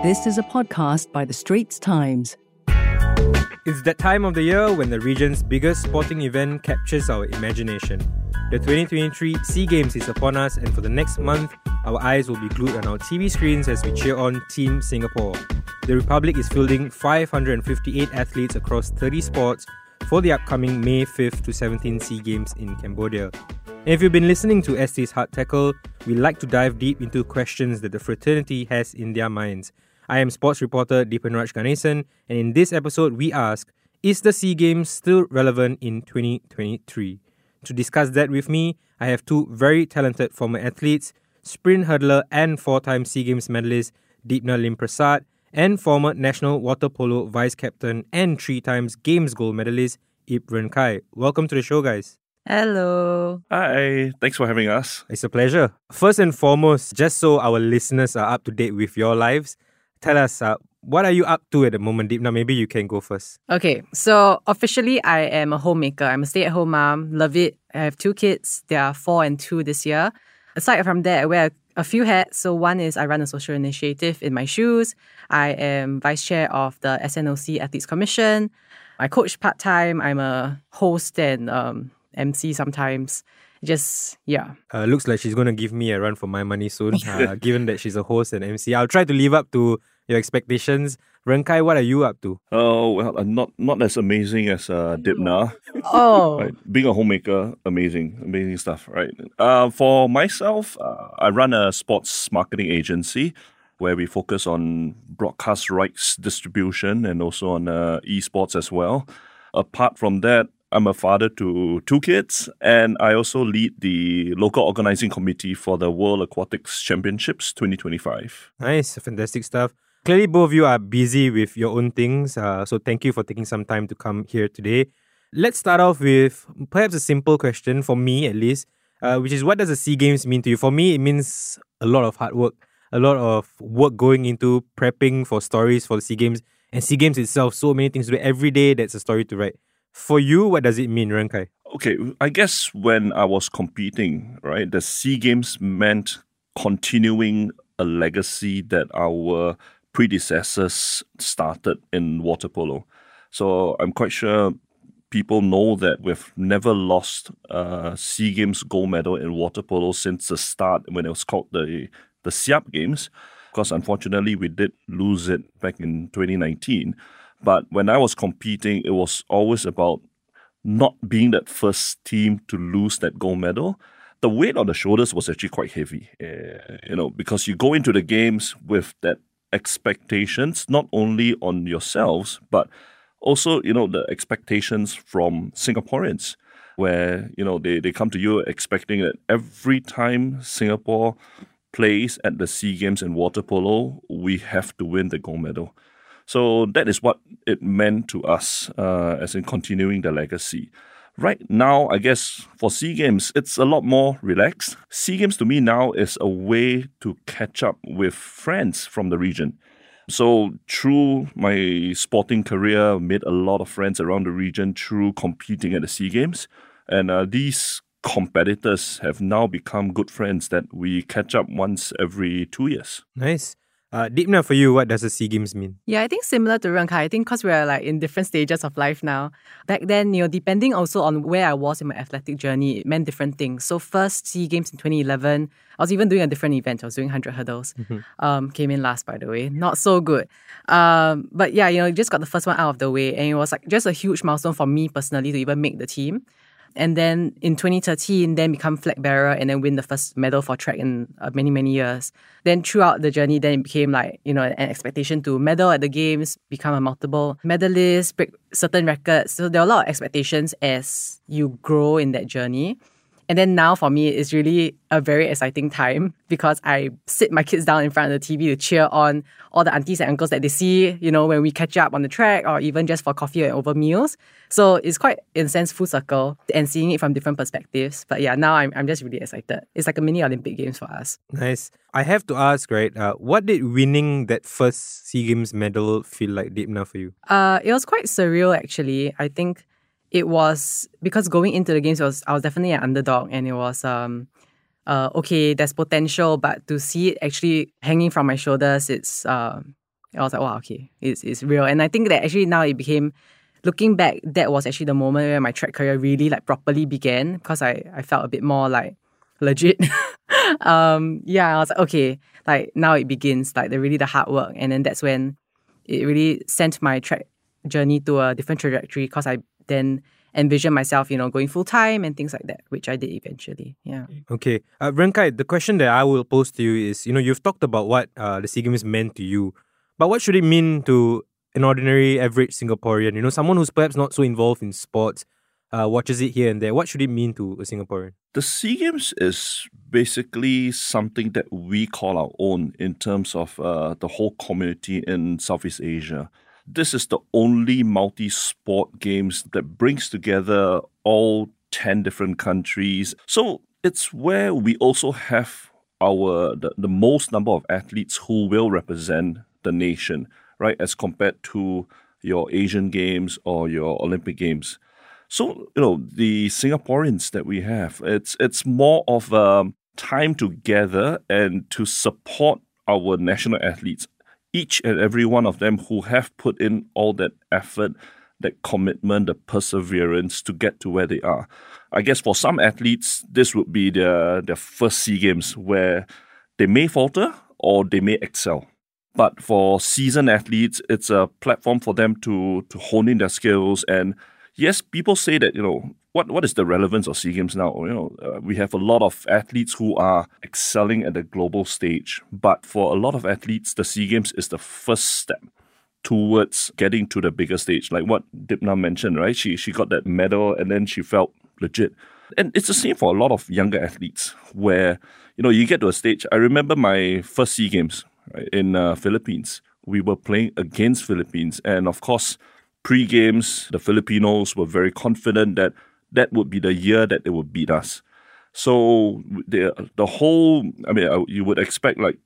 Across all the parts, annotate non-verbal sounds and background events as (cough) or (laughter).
This is a podcast by The Straits Times. It's that time of the year when the region's biggest sporting event captures our imagination. The 2023 SEA Games is upon us, and for the next month, our eyes will be glued on our TV screens as we cheer on Team Singapore. The Republic is fielding 558 athletes across 30 sports for the upcoming May 5th to 17th SEA Games in Cambodia. And if you've been listening to ST's Hard Tackle, we like to dive deep into questions that the fraternity has in their minds. I am sports reporter Deepanraj Ganesan, and in this episode, we ask Is the SEA Games still relevant in 2023? To discuss that with me, I have two very talented former athletes, sprint hurdler and four time SEA Games medalist Dipna Lim-Prasad, and former national water polo vice captain and three times Games gold medalist Yip Ren Kai. Welcome to the show, guys. Hello. Hi, thanks for having us. It's a pleasure. First and foremost, just so our listeners are up to date with your lives, tell us uh, what are you up to at the moment, Deep? Now, maybe you can go first. Okay, so officially, I am a homemaker. I'm a stay at home mom. Love it. I have two kids. They are four and two this year. Aside from that, I wear a few hats. So, one is I run a social initiative in my shoes. I am vice chair of the SNOC Athletes Commission. I coach part time. I'm a host and um, MC sometimes. Just, yeah. Uh, looks like she's going to give me a run for my money soon, (laughs) uh, given that she's a host and MC. I'll try to live up to your expectations. Ren Kai, what are you up to? Oh well, uh, not not as amazing as uh, Dipna. (laughs) Oh. Right, being a homemaker, amazing, amazing stuff. Right. Uh, for myself, uh, I run a sports marketing agency where we focus on broadcast rights distribution and also on uh, esports as well. Apart from that, I'm a father to two kids, and I also lead the local organizing committee for the World Aquatics Championships 2025. Nice, fantastic stuff. Clearly, both of you are busy with your own things, uh, so thank you for taking some time to come here today. Let's start off with perhaps a simple question for me, at least, uh, which is what does the SEA Games mean to you? For me, it means a lot of hard work, a lot of work going into prepping for stories for the SEA Games and SEA Games itself. So many things to do every day. That's a story to write. For you, what does it mean, Ren Kai? Okay, I guess when I was competing, right, the SEA Games meant continuing a legacy that our predecessors started in water polo. So I'm quite sure people know that we've never lost a SEA Games gold medal in water polo since the start when it was called the the SEAP Games. Because unfortunately, we did lose it back in 2019. But when I was competing, it was always about not being that first team to lose that gold medal. The weight on the shoulders was actually quite heavy, uh, you know, because you go into the games with that expectations not only on yourselves but also you know the expectations from Singaporeans, where you know they, they come to you expecting that every time Singapore plays at the SEA Games in water polo, we have to win the gold medal. So that is what it meant to us, uh, as in continuing the legacy. Right now, I guess for SEA Games, it's a lot more relaxed. SEA Games to me now is a way to catch up with friends from the region. So through my sporting career, made a lot of friends around the region through competing at the SEA Games, and uh, these competitors have now become good friends that we catch up once every two years. Nice. Uh, Dipna, for you, what does the SEA Games mean? Yeah, I think similar to Ren Kai. I think because we're like in different stages of life now. Back then, you know, depending also on where I was in my athletic journey, it meant different things. So first SEA Games in 2011, I was even doing a different event. I was doing 100 hurdles. Mm-hmm. Um, came in last, by the way. Not so good. Um, but yeah, you know, just got the first one out of the way. And it was like just a huge milestone for me personally to even make the team. And then in 2013, then become flag bearer and then win the first medal for track in uh, many, many years. Then throughout the journey, then it became like, you know, an expectation to medal at the games, become a multiple medalist, break certain records. So there are a lot of expectations as you grow in that journey. And then now for me, it's really a very exciting time because I sit my kids down in front of the TV to cheer on all the aunties and uncles that they see, you know, when we catch up on the track or even just for coffee and over meals. So it's quite, in a sense, full circle and seeing it from different perspectives. But yeah, now I'm, I'm just really excited. It's like a mini Olympic Games for us. Nice. I have to ask, right? Uh, what did winning that first SEA Games medal feel like, deep Dipna, for you? Uh, it was quite surreal, actually. I think it was because going into the games was I was definitely an underdog and it was um uh okay there's potential but to see it actually hanging from my shoulders it's uh I was like, wow, okay, it's it's real. And I think that actually now it became looking back, that was actually the moment where my track career really like properly began because I, I felt a bit more like legit. (laughs) um, yeah, I was like, okay, like now it begins, like the really the hard work. And then that's when it really sent my track journey to a different trajectory because I then envision myself, you know, going full time and things like that, which I did eventually. Yeah. Okay. Uh, Ren Kai, the question that I will pose to you is, you know, you've talked about what uh, the SEA Games meant to you, but what should it mean to an ordinary, average Singaporean? You know, someone who's perhaps not so involved in sports, uh, watches it here and there. What should it mean to a Singaporean? The SEA Games is basically something that we call our own in terms of uh, the whole community in Southeast Asia. This is the only multi sport games that brings together all 10 different countries. So it's where we also have our the, the most number of athletes who will represent the nation, right, as compared to your Asian Games or your Olympic Games. So you know the Singaporeans that we have, it's it's more of a um, time together and to support our national athletes, each and every one of them who have put in all that effort, that commitment, the perseverance to get to where they are. I guess for some athletes, this would be their their first SEA Games where they may falter or they may excel. But for seasoned athletes, it's a platform for them to to hone in their skills and yes, people say that you know what what is the relevance of SEA Games now? You know, uh, we have a lot of athletes who are excelling at the global stage, but for a lot of athletes, the SEA Games is the first step towards getting to the bigger stage. Like what Dipna mentioned, right? She she got that medal and then she felt legit. And it's the same for a lot of younger athletes where you know you get to a stage. I remember my first SEA Games right, in uh, Philippines. We were playing against Philippines, and of course pre games, the Filipinos were very confident that that would be the year that they would beat us. So the the whole, I mean, uh, you would expect like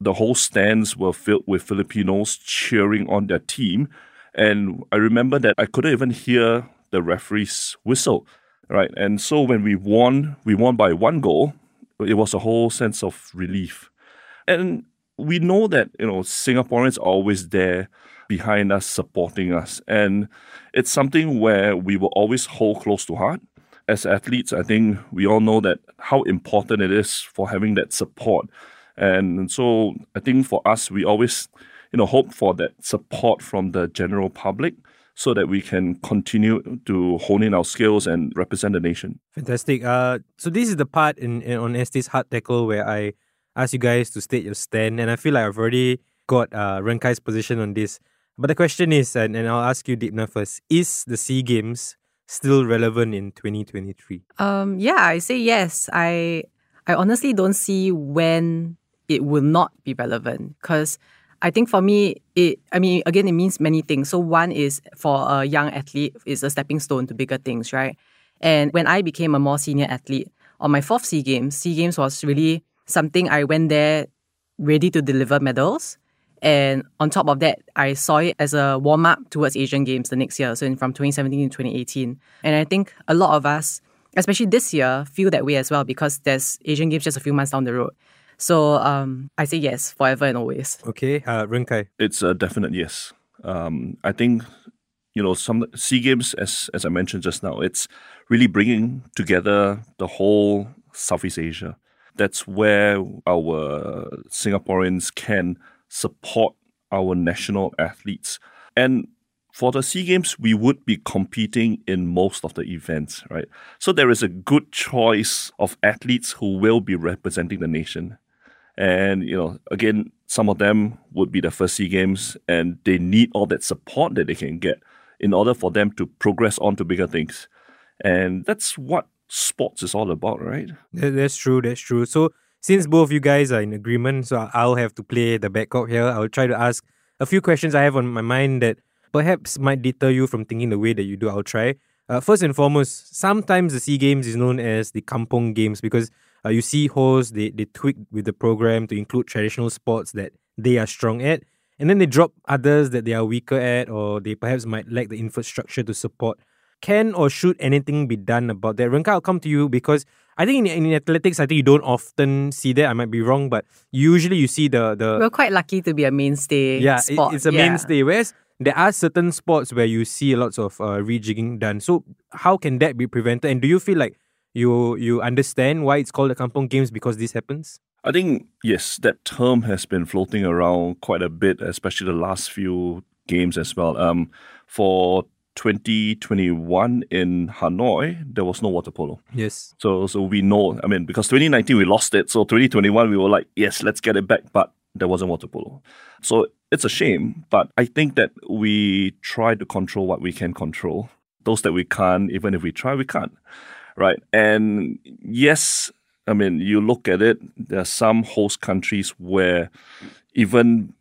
the whole stands were filled with Filipinos cheering on their team, and I remember that I couldn't even hear the referee's whistle, right? And so when we won, we won by one goal. It was a whole sense of relief, and we know that you know Singaporeans are always there behind us, supporting us. And it's something where we will always hold close to heart. As athletes, I think we all know that how important it is for having that support. And so I think for us, we always, you know, hope for that support from the general public so that we can continue to hone in our skills and represent the nation. Fantastic. Uh, so this is the part in, in on ST's Hard Tackle where I ask you guys to state your stand, and I feel like I've already got uh, Ren Kai's position on this. But the question is, and, and I'll ask you, Dipna, first is the SEA Games still relevant in 2023? Um, yeah, I say yes. I I honestly don't see when it will not be relevant because I think for me, it I mean, again, it means many things. So one is for a young athlete, it's a stepping stone to bigger things, right? And when I became a more senior athlete on my fourth SEA Games, SEA Games was really something I went there ready to deliver medals. And on top of that, I saw it as a warm up towards Asian Games the next year, so from 2017 to 2018. And I think a lot of us, especially this year, feel that way as well because there's Asian Games just a few months down the road. So um, I say yes, forever and always. Okay, uh, Ren Kai. It's a definite yes. Um, I think you know some SEA Games, as as I mentioned just now, it's really bringing together the whole Southeast Asia. That's where our Singaporeans can support our national athletes. And for the SEA Games, we would be competing in most of the events, right? So there is a good choice of athletes who will be representing the nation. And, you know, again, some of them would be the first SEA Games and they need all that support that they can get in order for them to progress on to bigger things. And that's what sports is all about, right? That's true, that's true. So since both of you guys are in agreement, so I'll have to play the back cop here. I'll try to ask a few questions I have on my mind that perhaps might deter you from thinking the way that you do. I'll try. Uh, first and foremost, sometimes the SEA Games is known as the Kampung Games because uh, you see hosts, they, they tweak with the program to include traditional sports that they are strong at, and then they drop others that they are weaker at, or they perhaps might lack the infrastructure to support. Can or should anything be done about that? Ren Kai, I'll come to you because I think in, in athletics, I think you don't often see that. I might be wrong, but usually you see the the We're quite lucky to be a mainstay. yeah, it- sport. it's a Yeah. mainstay. Whereas there are certain sports where you see lots of uh, rejigging done. So how can that be prevented? And do you feel like you you understand why it's called the Kampung Games because this happens? I think, yes, that term has been floating around quite a bit, especially the last few games as well. Um, for 2021 in Hanoi, there was no water polo. Yes. So, so we know, I mean, because 2019 we lost it. So 2021 we were like, yes, let's get it back. But there wasn't water polo. So it's a shame. But I think that we try to control what we can control. Those that we can't, even if we try, we can't. Right. And yes, I mean, you look at it, there are some host countries where even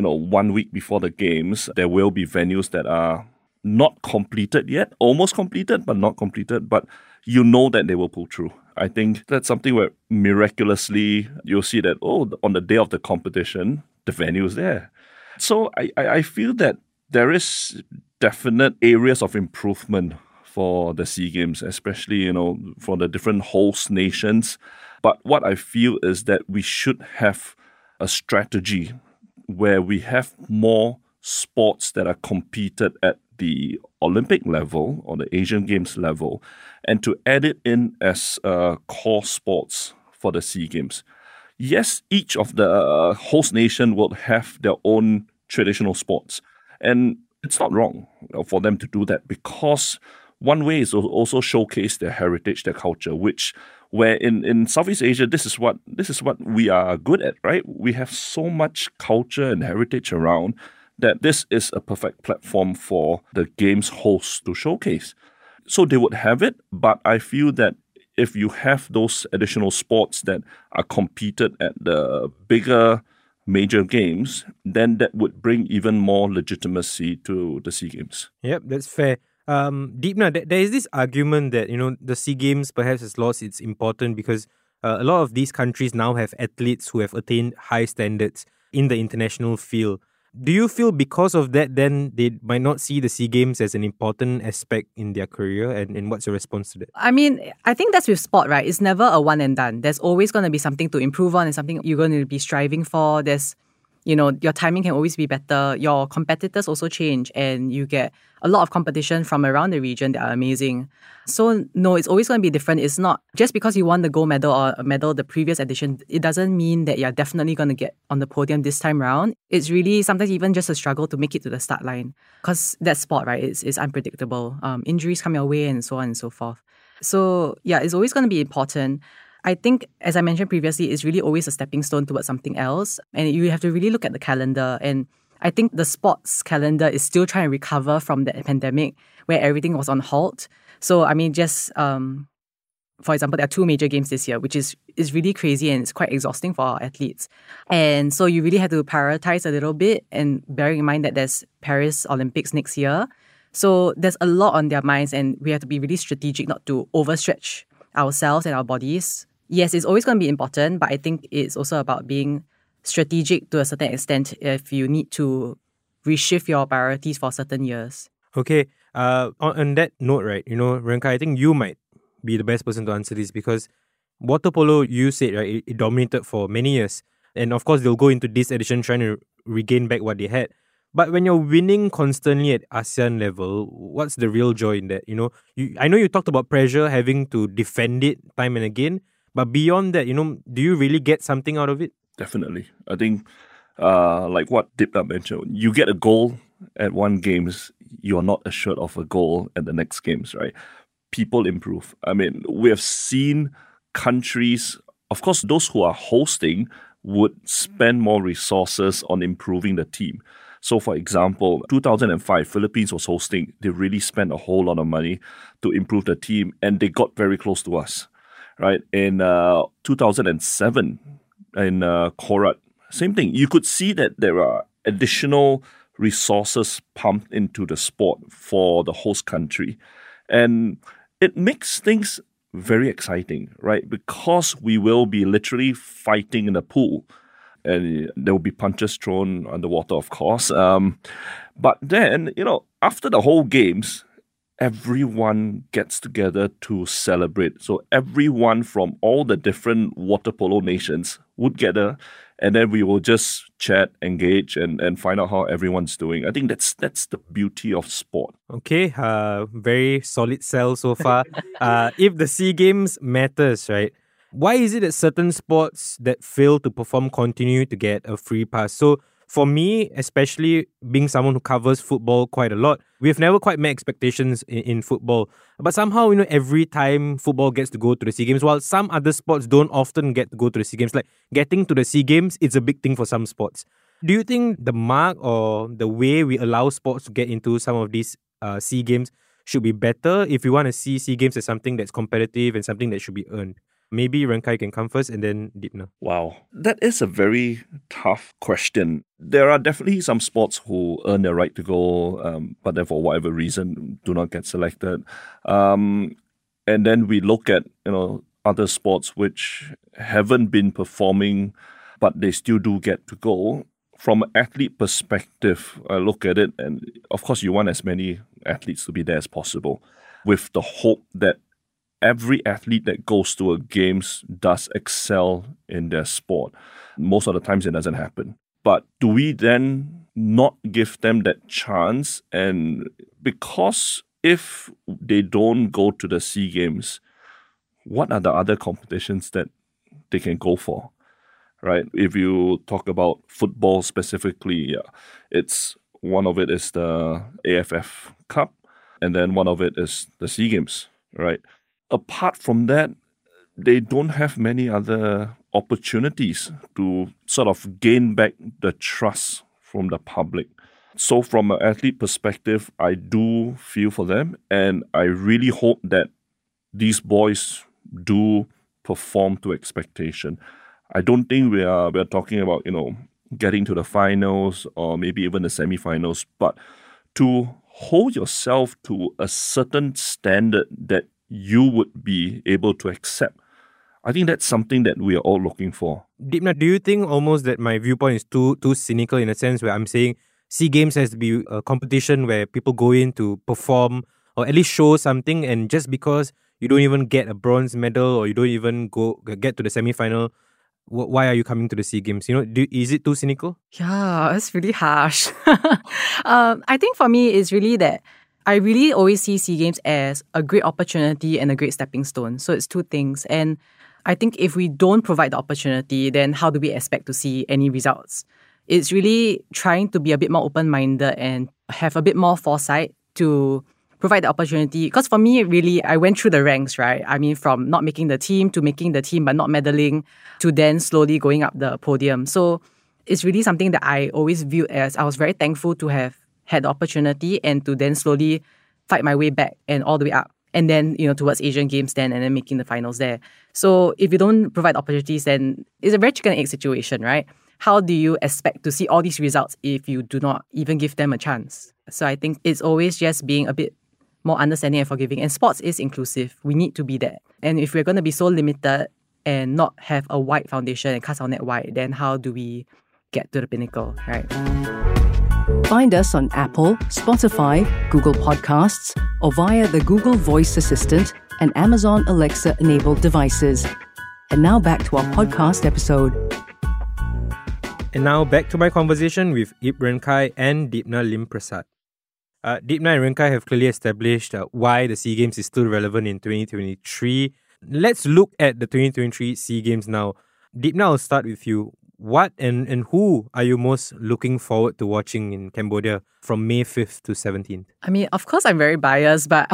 you know, one week before the games, there will be venues that are not completed yet, almost completed, but not completed. But you know that they will pull through. I think that's something where miraculously you'll see that, oh, on the day of the competition, the venue is there. So I, I, feel that there is definite areas of improvement for the SEA Games, especially, you know, for the different host nations. But what I feel is that we should have a strategy where we have more sports that are competed at the Olympic level or the Asian Games level, and to add it in as uh, core sports for the SEA Games. Yes, each of the uh, host nation will have their own traditional sports, and it's not wrong for them to do that because one way is to also showcase their heritage, their culture, which where in, in Southeast Asia this is what this is what we are good at, right? We have so much culture and heritage around that this is a perfect platform for the games hosts to showcase. So they would have it, but I feel that if you have those additional sports that are competed at the bigger major games, then that would bring even more legitimacy to the SEA Games. Yep, that's fair. Um, Dipna, th- there is this argument that you know the SEA Games perhaps has lost its importance because uh, a lot of these countries now have athletes who have attained high standards in the international field. Do you feel because of that, then they might not see the SEA Games as an important aspect in their career? And, and what's your response to that? I mean, I think that's with sport, right? It's never a one and done. There's always going to be something to improve on and something you're going to be striving for. There's, you know, your timing can always be better. Your competitors also change and you get a lot of competition from around the region that are amazing. So, no, it's always going to be different. It's not just because you won the gold medal or a medal the previous edition, it doesn't mean that you're definitely going to get on the podium this time round. It's really sometimes even just a struggle to make it to the start line because that sport, right, is, is unpredictable. Um, injuries come your way and so on and so forth. So, yeah, it's always going to be important. I think, as I mentioned previously, it's really always a stepping stone towards something else. And you have to really look at the calendar. And I think the sports calendar is still trying to recover from the pandemic where everything was on halt. So, I mean, just um, for example, there are two major games this year, which is is really crazy and it's quite exhausting for our athletes. And so you really have to prioritize a little bit and bearing in mind that there's Paris Olympics next year. So there's a lot on their minds and we have to be really strategic not to overstretch ourselves and our bodies. Yes, it's always going to be important, but I think it's also about being strategic to a certain extent if you need to reshift your priorities for certain years. Okay. Uh, on, on that note, right, you know, Ren Kai, I think you might be the best person to answer this because water polo, you said, right, it, it dominated for many years. And of course, they'll go into this edition trying to regain back what they had. But when you're winning constantly at ASEAN level, what's the real joy in that? You know, you, I know you talked about pressure, having to defend it time and again. But beyond that, you know, do you really get something out of it? Definitely. I think, uh, like what Dipna mentioned, you get a goal at one games, you are not assured of a goal at the next games, right? People improve. I mean, we have seen countries, of course, those who are hosting would spend more resources on improving the team. So, for example, 2005, Philippines was hosting. They really spent a whole lot of money to improve the team, and they got very close to us, right? In uh, 2007, in uh, Korat, same thing. You could see that there are additional resources pumped into the sport for the host country, and it makes things very exciting, right? Because we will be literally fighting in a pool and there will be punches thrown underwater, of course. Um, but then, you know, after the whole games, everyone gets together to celebrate. So everyone from all the different water polo nations would gather and then we will just chat, engage, and, and find out how everyone's doing. I think that's that's the beauty of sport. Okay, uh, very solid sell so far. (laughs) uh, if the SEA Games matters, right? Why is it that certain sports that fail to perform continue to get a free pass? So for me, especially being someone who covers football quite a lot, we've never quite met expectations in, in, football. But somehow, you know, every time football gets to go to the SEA Games, while some other sports don't often get to go to the SEA Games, like getting to the SEA Games, it's a big thing for some sports. Do you think the mark or the way we allow sports to get into some of these uh, SEA Games should be better if you want to see SEA Games as something that's competitive and something that should be earned? Maybe Ren Kai can come first and then Dipna. Wow. That is a very tough question. There are definitely some sports who earn their right to go, um, but then for whatever reason do not get selected. Um, and then we look at, you know, other sports which haven't been performing, but they still do get to go. From an athlete perspective, I look at it, and of course, you want as many athletes to be there as possible, with the hope that every athlete that goes to a games does excel in their sport. Most of the times it doesn't happen. But do we then not give them that chance? And because if they don't go to the SEA Games, what are the other competitions that they can go for? Right? If you talk about football specifically, yeah, it's one of it is the AFF Cup, and then one of it is the SEA Games, right? Apart from that, they don't have many other opportunities to sort of gain back the trust from the public. So, from an athlete perspective, I do feel for them, and I really hope that these boys do perform to expectation. I don't think we are we are talking about you know getting to the finals or maybe even the semifinals, but to hold yourself to a certain standard that you would be able to accept. I think that's something that we are all looking for. Dipna, do you think almost that my viewpoint is too too cynical in a sense where I'm saying SEA Games has to be a competition where people go in to perform or at least show something, and just because you don't even get a bronze medal or you don't even go get to the semi final, why are you coming to the SEA Games? You know, do, is it too cynical? Yeah, it's really harsh. (laughs) um, I think for me, it's really that I really always see SEA Games as a great opportunity and a great stepping stone. So it's two things. And I think if we don't provide the opportunity, then how do we expect to see any results? It's really trying to be a bit more open minded and have a bit more foresight to provide the opportunity. Because for me, really, I went through the ranks, right? I mean, from not making the team to making the team but not medaling to then slowly going up the podium. So it's really something that I always viewed as I was very thankful to have had the opportunity and to then slowly fight my way back and all the way up. And then, you know, towards Asian Games then and then making the finals there. So if you don't provide opportunities, then it's a very chicken and egg situation, right? How do you expect to see all these results if you do not even give them a chance? So I think it's always just being a bit more understanding and forgiving. And sports is inclusive. We need to be there. And if we're going to be so limited and not have a wide foundation and cast our net wide, then how do we get to the pinnacle, right? Find us on Apple, Spotify, Google Podcasts, or via the Google Voice Assistant and Amazon Alexa enabled devices. And now back to our podcast episode. And now back to my conversation with Yip Ren Kai and Dipna Lim-Prasad. Uh, Dipna and Ren Kai have clearly established uh, why the SEA Games is still relevant in 2023. Let's look at the 2023 SEA Games now. Dipna, I'll start with you what and, and who are you most looking forward to watching in Cambodia from May 5th to 17th? I mean, of course, I'm very biased, but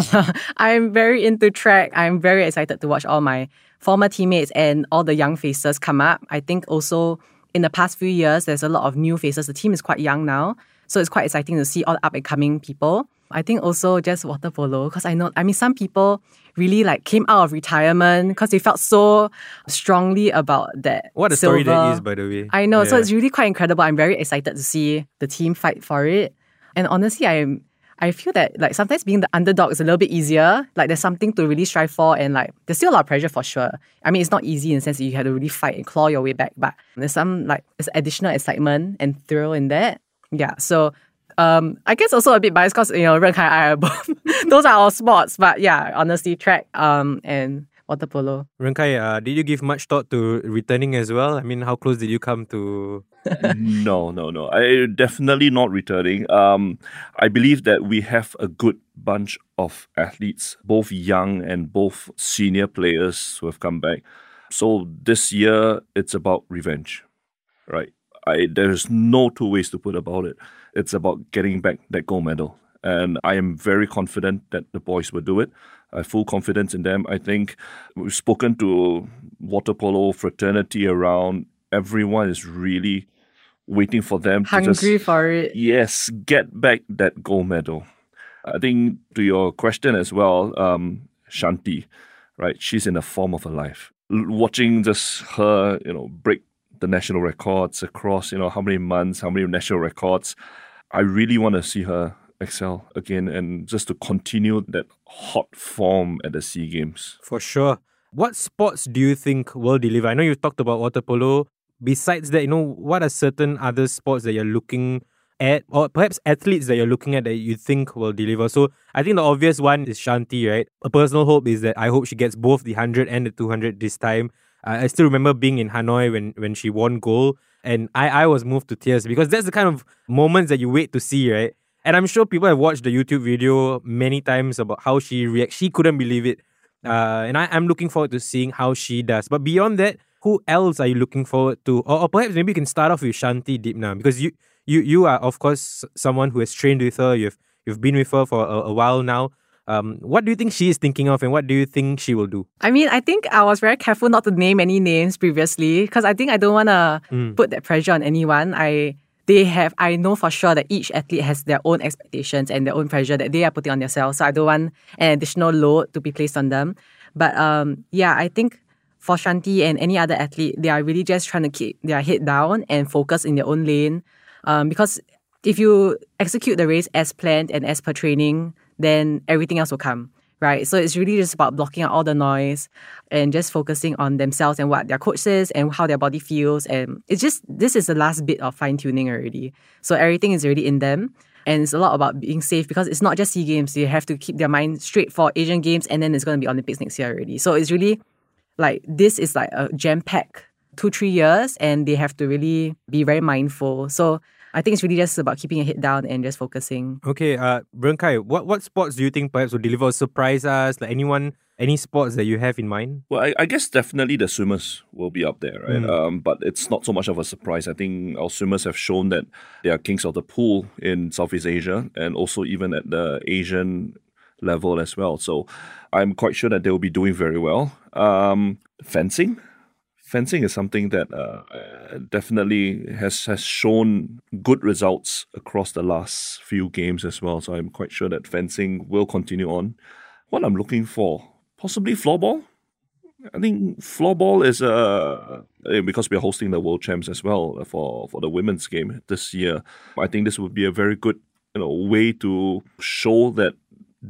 (laughs) I'm very into track. I'm very excited to watch all my former teammates and all the young faces come up. I think also in the past few years, there's a lot of new faces. The team is quite young now. So it's quite exciting to see all the up and coming people. I think also just water polo because I know I mean some people really like came out of retirement because they felt so strongly about that. What a silver. story that is, by the way. I know, yeah. so it's really quite incredible. I'm very excited to see the team fight for it. And honestly, I'm I feel that like sometimes being the underdog is a little bit easier. Like there's something to really strive for, and like there's still a lot of pressure for sure. I mean, it's not easy in the sense that you have to really fight and claw your way back, but there's some like there's additional excitement and thrill in that. Yeah, so Um, I guess also a bit biased because you know Ren Kai and I are both (laughs) those are all sports. But yeah, honestly, track um and water polo. Ren Kai, uh, did you give much thought to returning as well? I mean, how close did you come to? (laughs) no, no, no. I definitely not returning. Um, I believe that we have a good bunch of athletes, both young and both senior players who have come back. So this year, it's about revenge, right? I there's no two ways to put about it. It's about getting back that gold medal, and I am very confident that the boys will do it. I have full confidence in them. I think we've spoken to water polo fraternity around. Everyone is really waiting for them Hungry to just for it. yes get back that gold medal. I think to your question as well, um, Shanti, right? She's in a form of her life. Watching just her, you know, break the national records across, you know, how many months, how many national records. I really want to see her excel again and just to continue that hot form at the SEA Games. For sure. What sports do you think will deliver? I know you've talked about water polo. Besides that, you know, what are certain other sports that you're looking at, or perhaps athletes that you're looking at that you think will deliver? So I think the obvious one is Shanti, right? A personal hope is that I hope she gets both the 100 and the 200 this time. Uh, I still remember being in Hanoi when, when she won gold, and I, I was moved to tears because that's the kind of moments that you wait to see, right? And I'm sure people have watched the YouTube video many times about how she reacts. She couldn't believe it. Uh, and I, I'm looking forward to seeing how she does. But beyond that, who else are you looking forward to? Or, or perhaps maybe you can start off with Shanti Dipna because you you you are of course someone who has trained with her. You've you've been with her for a, a while now. Um, what do you think she is thinking of, and what do you think she will do? I mean, I think I was very careful not to name any names previously because I think I don't want to Mm. put that pressure on anyone. I they have I know for sure that each athlete has their own expectations and their own pressure that they are putting on themselves. So I don't want an additional load to be placed on them. But um, yeah, I think for Shanti and any other athlete, they are really just trying to keep their head down and focus in their own lane. Um, because if you execute the race as planned and as per training, then everything else will come. Right. So it's really just about blocking out all the noise and just focusing on themselves and what their coach says and how their body feels. And it's just this is the last bit of fine tuning already. So everything is already in them. And it's a lot about being safe because it's not just SEA Games. They have to keep their mind straight for Asian Games and then it's going to be Olympics next year already. So it's really like this is like a jam pack two, three years and they have to really be very mindful. So I think it's really just about keeping your head down and just focusing. Okay, uh, Brenkai, what what sports do you think perhaps will deliver a surprise us? Like anyone, any sports that you have in mind? Well, I, I guess definitely the swimmers will be up there, right? Mm. Um, but it's not so much of a surprise. I think our swimmers have shown that they are kings of the pool in Southeast Asia and also even at the Asian level as well. So I'm quite sure that they will be doing very well. Um, fencing. Fencing is something that uh, definitely has, has shown good results across the last few games as well. So I'm quite sure that fencing will continue on. What I'm looking for, possibly floorball. I think floorball is uh eh, because we're hosting the world champs as well for for the women's game this year. I think this would be a very good you know way to show that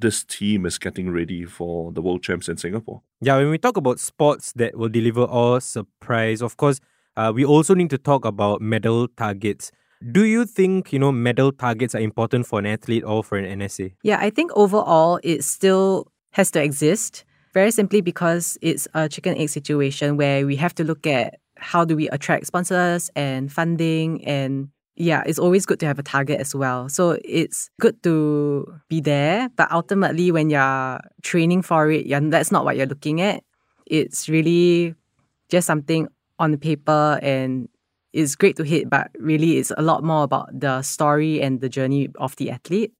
this team is getting ready for the world champs in Singapore. Yeah, when we talk about sports that will deliver or surprise, of course, uh, we also need to talk about medal targets. Do you think you know medal targets are important for an athlete or for an NSA? Yeah, I think overall it still has to exist. Very simply because it's a chicken egg situation where we have to look at how do we attract sponsors and funding and yeah, it's always good to have a target as well. So it's good to be there, but ultimately when you're training for it, that's not what you're looking at. It's really just something on the paper and it's great to hit, but really it's a lot more about the story and the journey of the athlete.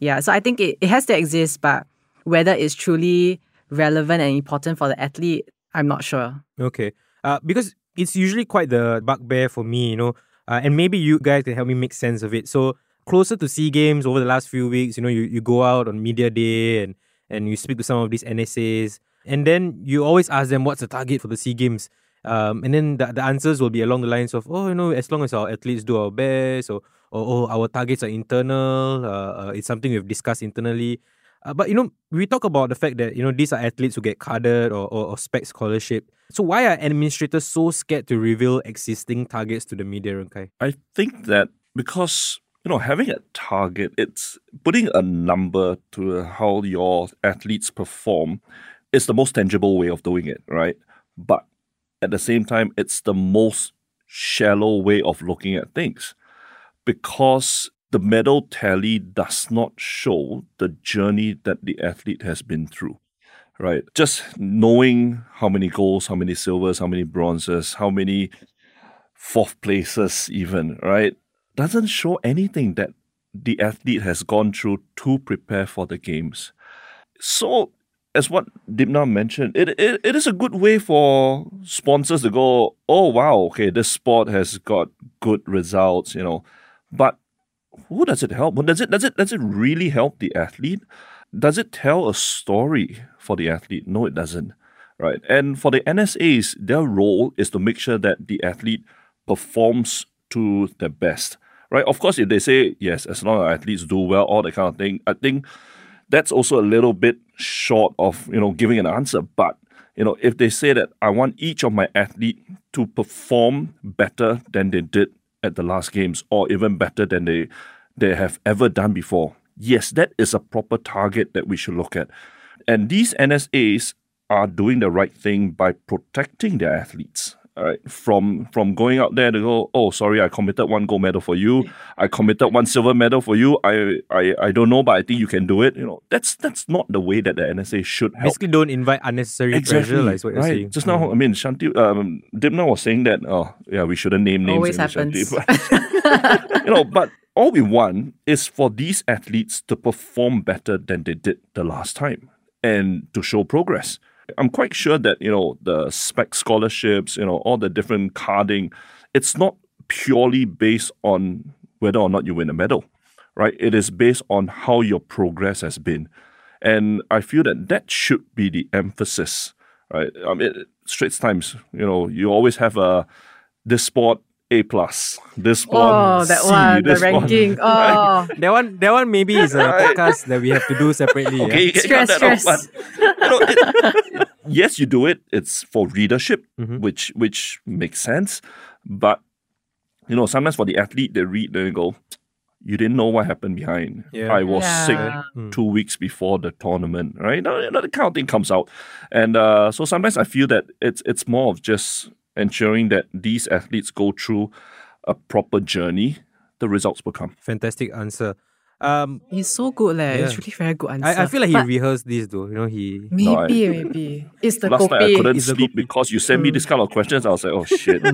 Yeah, so I think it, it has to exist, but whether it's truly relevant and important for the athlete, I'm not sure. Okay, uh, because it's usually quite the bugbear for me, you know, uh, and maybe you guys can help me make sense of it. So closer to SEA Games over the last few weeks, you know, you, you go out on media day and and you speak to some of these NSAs, and then you always ask them what's the target for the SEA Games. Um, and then the, the answers will be along the lines of, oh, you know, as long as our athletes do our best, or, or oh, our targets are internal, uh, uh, it's something we've discussed internally. Uh, but you know, we talk about the fact that you know these are athletes who get carded or, or, or spec scholarship. So why are administrators so scared to reveal existing targets to the media, Ren Kai? I think that because you know, having a target, it's putting a number to how your athletes perform is the most tangible way of doing it, right? But at the same time, it's the most shallow way of looking at things because the medal tally does not show the journey that the athlete has been through right? Just knowing how many golds, how many silvers, how many bronzes, how many fourth places, even, right? Doesn't show anything that the athlete has gone through to prepare for the games. So, as what Dipna mentioned, it, it, it is a good way for sponsors to go, oh, wow, okay, this sport has got good results, you know. But who does it help? Does it, does it, does it really help the athlete? Does it tell a story for the athlete? No, it doesn't. Right. And for the NSAs, their role is to make sure that the athlete performs to their best. Right. Of course, if they say yes, as long as athletes do well, all that kind of thing, I think that's also a little bit short of you know giving an answer. But you know, if they say that I want each of my athlete to perform better than they did at the last games, or even better than they they have ever done before, yes, that is a proper target that we should look at. And these NSAs are doing the right thing by protecting their athletes. All right, from from going out there to go, oh sorry, I committed one gold medal for you, I committed one silver medal for you. I I, I don't know, but I think you can do it. You know, that's that's not the way that the NSA should help. Basically, don't invite unnecessary Exactly, pressure, like what you're right. saying. Just now, I mean, Shanti, um, Dipna was saying that, oh, yeah, we shouldn't name names. Always in Shanti, happens. but- (laughs) you know, but all we want is for these athletes to perform better than they did the last time and to show progress. I'm quite sure that, you know, the spec scholarships, you know, all the different carding, it's not purely based on whether or not you win a medal, right? It is based on how your progress has been. And I feel that that should be the emphasis, right? I mean, Straits Times, you know, you always have a this sport A plus, this sport Oh, that C, one, the this sport- ranking. (laughs) Oh, That one, that one maybe is a podcast that we have to do separately. yeah. Okay, you can Stress, off, stress. but, you know, it- (laughs) yes, you do it. It's for readership, Mm-hmm. which which makes sense. But you know, sometimes for the athlete, they read they go, "You didn't know what happened behind. Yeah. I was sick Yeah. two weeks before the tournament, right? No, you know, that kind of thing comes out, and uh, so sometimes I feel that it's it's more of just ensuring that these athletes go through a proper journey. The results will come. Fantastic answer. Um, he's so good, leh. It's really very good answer. I, I feel like he rehearsed this though. You know, he maybe, No, I- maybe it's the Last night I couldn't It's sleep because you sent me Mm. this kind of questions. I was like, oh shit. (laughs)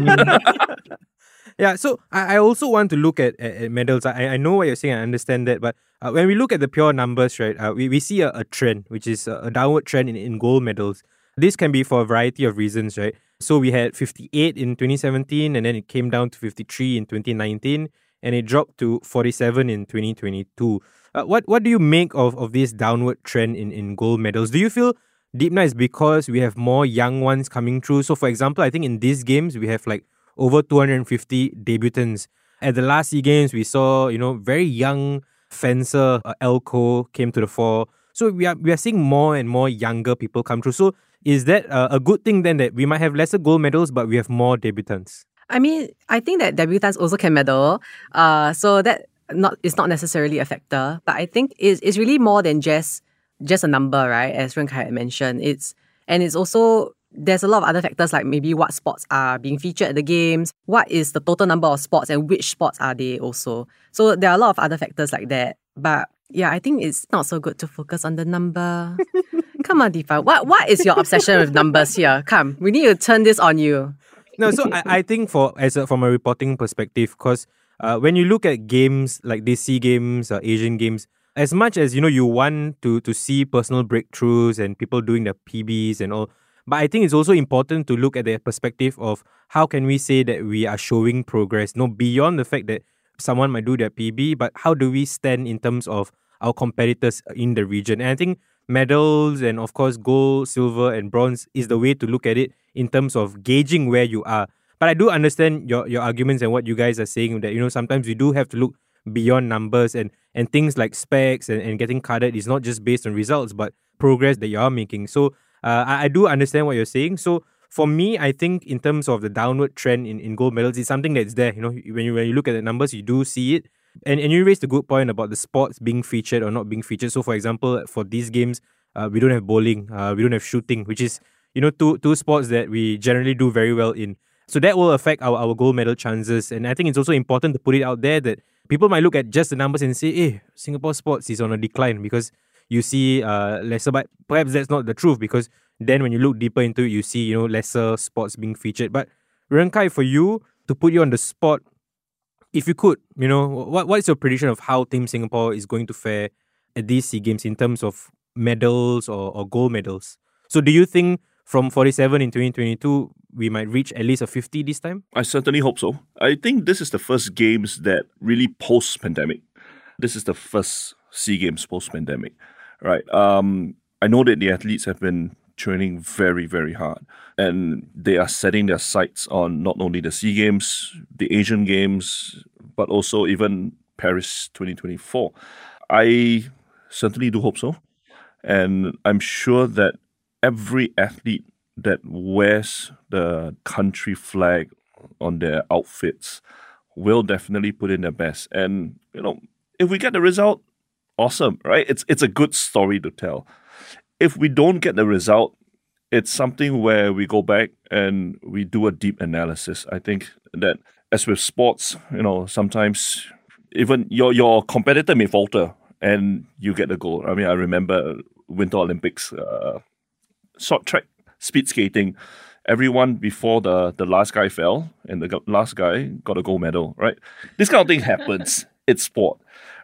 Yeah, so I, I also want to look at, at, at medals. I, I know what you're saying, I understand that, but uh, when we look at the pure numbers, right, uh, we, we see a, a trend, which is a, a downward trend in, in gold medals. This can be for a variety of reasons, right? So we had 58 in 2017, and then it came down to 53 in 2019, and it dropped to 47 in 2022. Uh, what what do you make of, of this downward trend in, in gold medals? Do you feel Dipna is because we have more young ones coming through? So, for example, I think in these games we have like over 250 debutants. At the last SEA Games, we saw you know very young fencer uh, Elle Koh came to the fore. So we are we are seeing more and more younger people come through. So is that uh, a good thing then that we might have lesser gold medals, but we have more debutants? I mean, I think that debutants also can medal. Uh, so that not is not necessarily a factor, but I think it's, it's really more than just just a number, right? As Ren Kai had mentioned, it's and it's also there's a lot of other factors like maybe what sports are being featured at the games, what is the total number of sports, and which sports are they also. So there are a lot of other factors like that, but. Yeah, I think it's not so good to focus on the number. (laughs) Come on, Deepa. What what is your obsession with numbers here? Come, we need to turn this on you. No, so I, I think for as a, from a reporting perspective, because uh, when you look at games like SEA Games, or Asian Games, as much as you know you want to to see personal breakthroughs and people doing their PBs and all, but I think it's also important to look at the perspective of how can we say that we are showing progress, no beyond the fact that someone might do their PB, but how do we stand in terms of our competitors in the region? And I think medals and of course gold, silver, and bronze is the way to look at it in terms of gauging where you are. But I do understand your, your arguments and what you guys are saying that you know sometimes we do have to look beyond numbers and and things like specs and, and getting carded is not just based on results but progress that you are making. So uh, I, I do understand what you're saying. So for me, I think in terms of the downward trend in, in gold medals, it's something that's there. You know, when you when you look at the numbers, you do see it. And and you raised a good point about the sports being featured or not being featured. So for example, for these games, uh, we don't have bowling, uh, we don't have shooting, which is you know two two sports that we generally do very well in. So that will affect our, our gold medal chances. And I think it's also important to put it out there that people might look at just the numbers and say, hey, Singapore sports is on a decline because you see uh, lesser, but perhaps that's not the truth because then when you look deeper into it, you see, you know, lesser sports being featured. But Ren Kai, for you, to put you on the spot, if you could, you know, what what is your prediction of how Team Singapore is going to fare at these SEA Games in terms of medals or, or gold medals? So do you think from 47 in 2022, we might reach at least a 50 this time? I certainly hope so. I think this is the first games that really post pandemic. This is the first SEA Games post pandemic, right? Um, I know that the athletes have been training very, very hard. And they are setting their sights on not only the SEA Games, the Asian Games, but also even Paris 2024. I certainly do hope so. And I'm sure that every athlete that wears the country flag on their outfits will definitely put in their best. And, you know, if we get the result, awesome, right? It's it's a good story to tell if we don't get the result, it's something where we go back and we do a deep analysis. I think that as with sports, you know, sometimes even your your competitor may falter and you get the goal. I mean, I remember Winter Olympics, uh, short track, speed skating. Everyone before the the last guy fell and the last guy got a gold medal. Right, this kind of thing happens. (laughs) it's sport,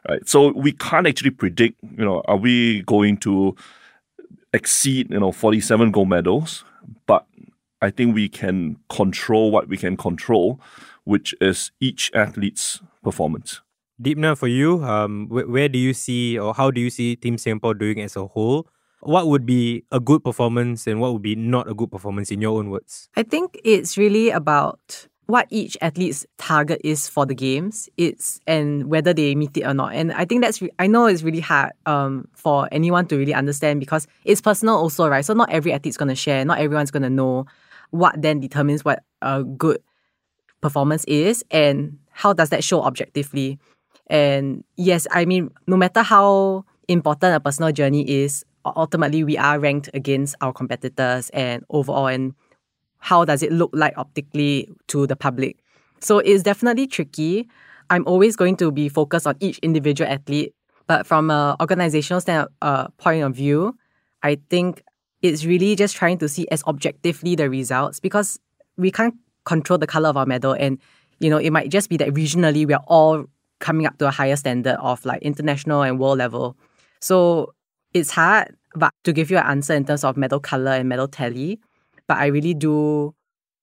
right? So we can't actually predict. You know, are we going to exceed, you know, 47 gold medals, but I think we can control what we can control, which is each athlete's performance. Dipna, for you, um, wh- where do you see or how do you see Team Singapore doing as a whole? What would be a good performance and what would be not a good performance in your own words? I think it's really about what each athlete's target is for the games. It's and whether they meet it or not. And i think that's re- i know it's really hard um, for anyone to really understand because it's personal also right? So not every athlete's going to share not everyone's going to know what then determines what a good performance is and how does that show objectively. And yes i mean no matter how important a personal journey is ultimately we are ranked against our competitors and overall and how does it look like optically to the public. So it's definitely tricky. I'm always going to be focused on each individual athlete, but from an organizational stand, uh, point of view, I think it's really just trying to see as objectively the results because we can't control the color of our medal, and you know it might just be that regionally we are all coming up to a higher standard of like international and world level. So it's hard, but to give you an answer in terms of medal color and medal tally, but I really do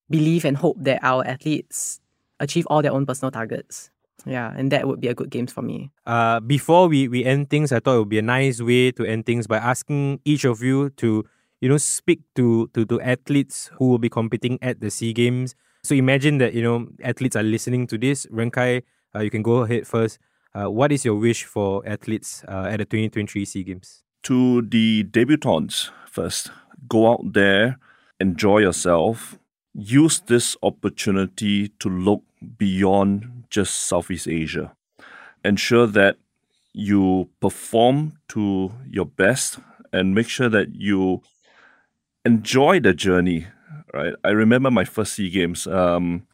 believe and hope that our athletes achieve all their own personal targets. Yeah, and that would be a good games for me. Uh, before we, we end things, I thought it would be a nice way to end things by asking each of you to, you know, speak to, to, to athletes who will be competing at the SEA Games. So imagine that, you know, athletes are listening to this. Ren Kai, uh, you can go ahead first. Uh, what is your wish for athletes uh, at the 2023 SEA Games? To the debutants first, go out there enjoy yourself, use this opportunity to look beyond just Southeast Asia. Ensure that you perform to your best and make sure that you enjoy the journey. Right. I remember my first SEA Games. Um,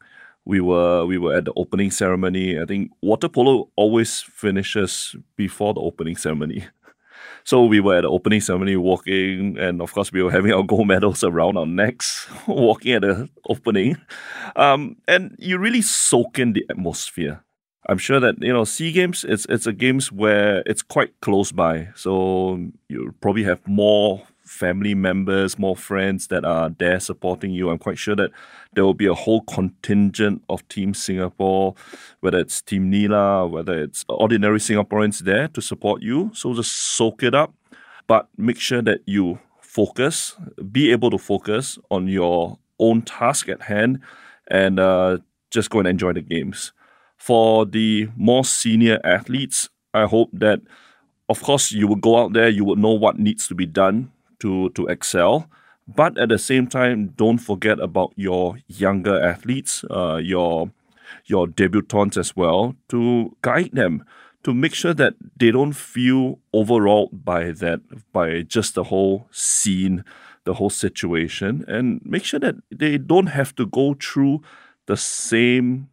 we were we were at the opening ceremony. I think water polo always finishes before the opening ceremony. So we were at the opening ceremony walking, and of course, we were having our gold medals around our necks, (laughs) walking at the opening. Um, and you really soak in the atmosphere. I'm sure that you know Sea Games. It's it's a games where it's quite close by, so you probably have more family members, more friends that are there supporting you. I'm quite sure that there will be a whole contingent of Team Singapore, whether it's Team Nila, whether it's ordinary Singaporeans there to support you. So just soak it up, but make sure that you focus, be able to focus on your own task at hand, and uh, just go and enjoy the games. For the more senior athletes, I hope that, of course, you will go out there, you would know what needs to be done to to excel. But at the same time, don't forget about your younger athletes, uh, your your debutants as well to guide them to make sure that they don't feel overawed by that by just the whole scene the whole situation and make sure that they don't have to go through the same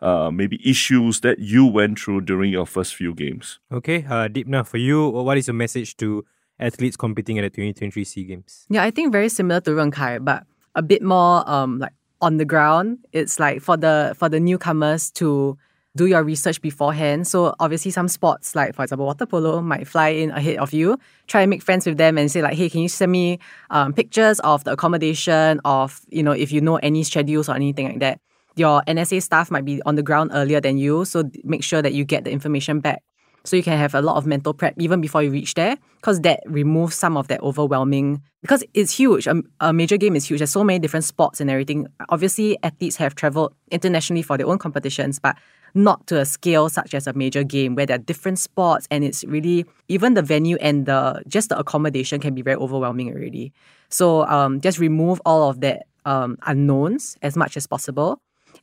uh, maybe issues that you went through during your first few games. Okay, uh, Dipna, for you, what is your message to athletes competing at the 2023 SEA Games? Yeah, I think very similar to Ren Kai, but a bit more um like on the ground. It's like for the for the newcomers to do your research beforehand. So obviously some sports like for example water polo might fly in ahead of you. Try and make friends with them and say like, hey, can you send me um, pictures of the accommodation of you know if you know any schedules or anything like that. Your NSA staff might be on the ground earlier than you, so make sure that you get the information back so you can have a lot of mental prep even before you reach there because that removes some of that overwhelming because it's huge. A, a, major game is huge. There's so many different sports and everything. Obviously athletes have traveled internationally for their own competitions but not to a scale such as a major game where there are different sports and it's really even the venue and the just the accommodation can be very overwhelming already. So um, just remove all of that um, unknowns as much as possible.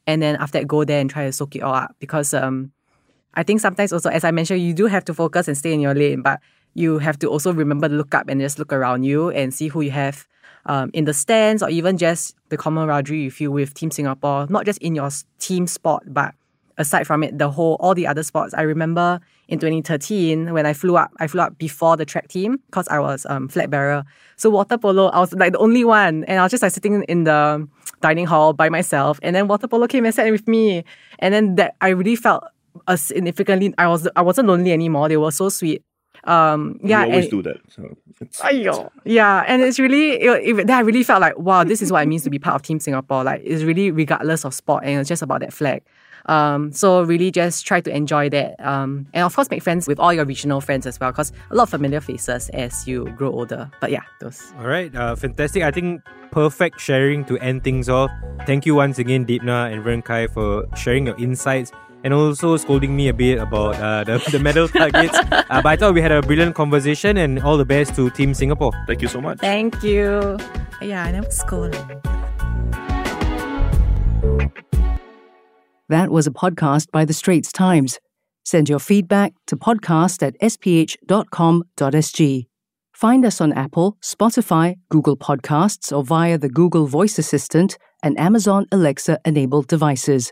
And then after that go there and try to soak it all up because um, I think sometimes also, as I mentioned, you do have to focus and stay in your lane, but you have to also remember to look up and just look around you and see who you have um, in the stands or even just the camaraderie you feel with Team Singapore, not just in your team sport, but aside from it, the whole, all the other sports. I remember in 2013 when I flew up, I flew up before the track team because I was um, bearer. So water polo, I was like the only one. And I was just like sitting in the dining hall by myself. And then water polo came and sat with me. And then that I really felt a significantly I was I wasn't lonely anymore. They were so sweet. Um, yeah, we always and, do that. So it's, Ayo. Yeah, and it's really it, it, I really felt like wow, this is what it means to be part of Team Singapore. Like it's really regardless of sport, and it's just about that flag. Um, so really just try to enjoy that. Um, and of course make friends with all your regional friends as well, because a lot of familiar faces as you grow older. But yeah, those. All right, uh, fantastic. I think perfect sharing to end things off. Thank you once again, Dipna and Ren Kai, for sharing your insights and also scolding me a bit about uh, the, the medal targets. (laughs) Uh, but I thought we had a brilliant conversation and all the best to Team Singapore. Thank you so much. Thank you. Yeah, I never scold. That was a podcast by The Straits Times. Send your feedback to podcast at sph.com.sg. Find us on Apple, Spotify, Google Podcasts, or via the Google Voice Assistant and Amazon Alexa enabled devices.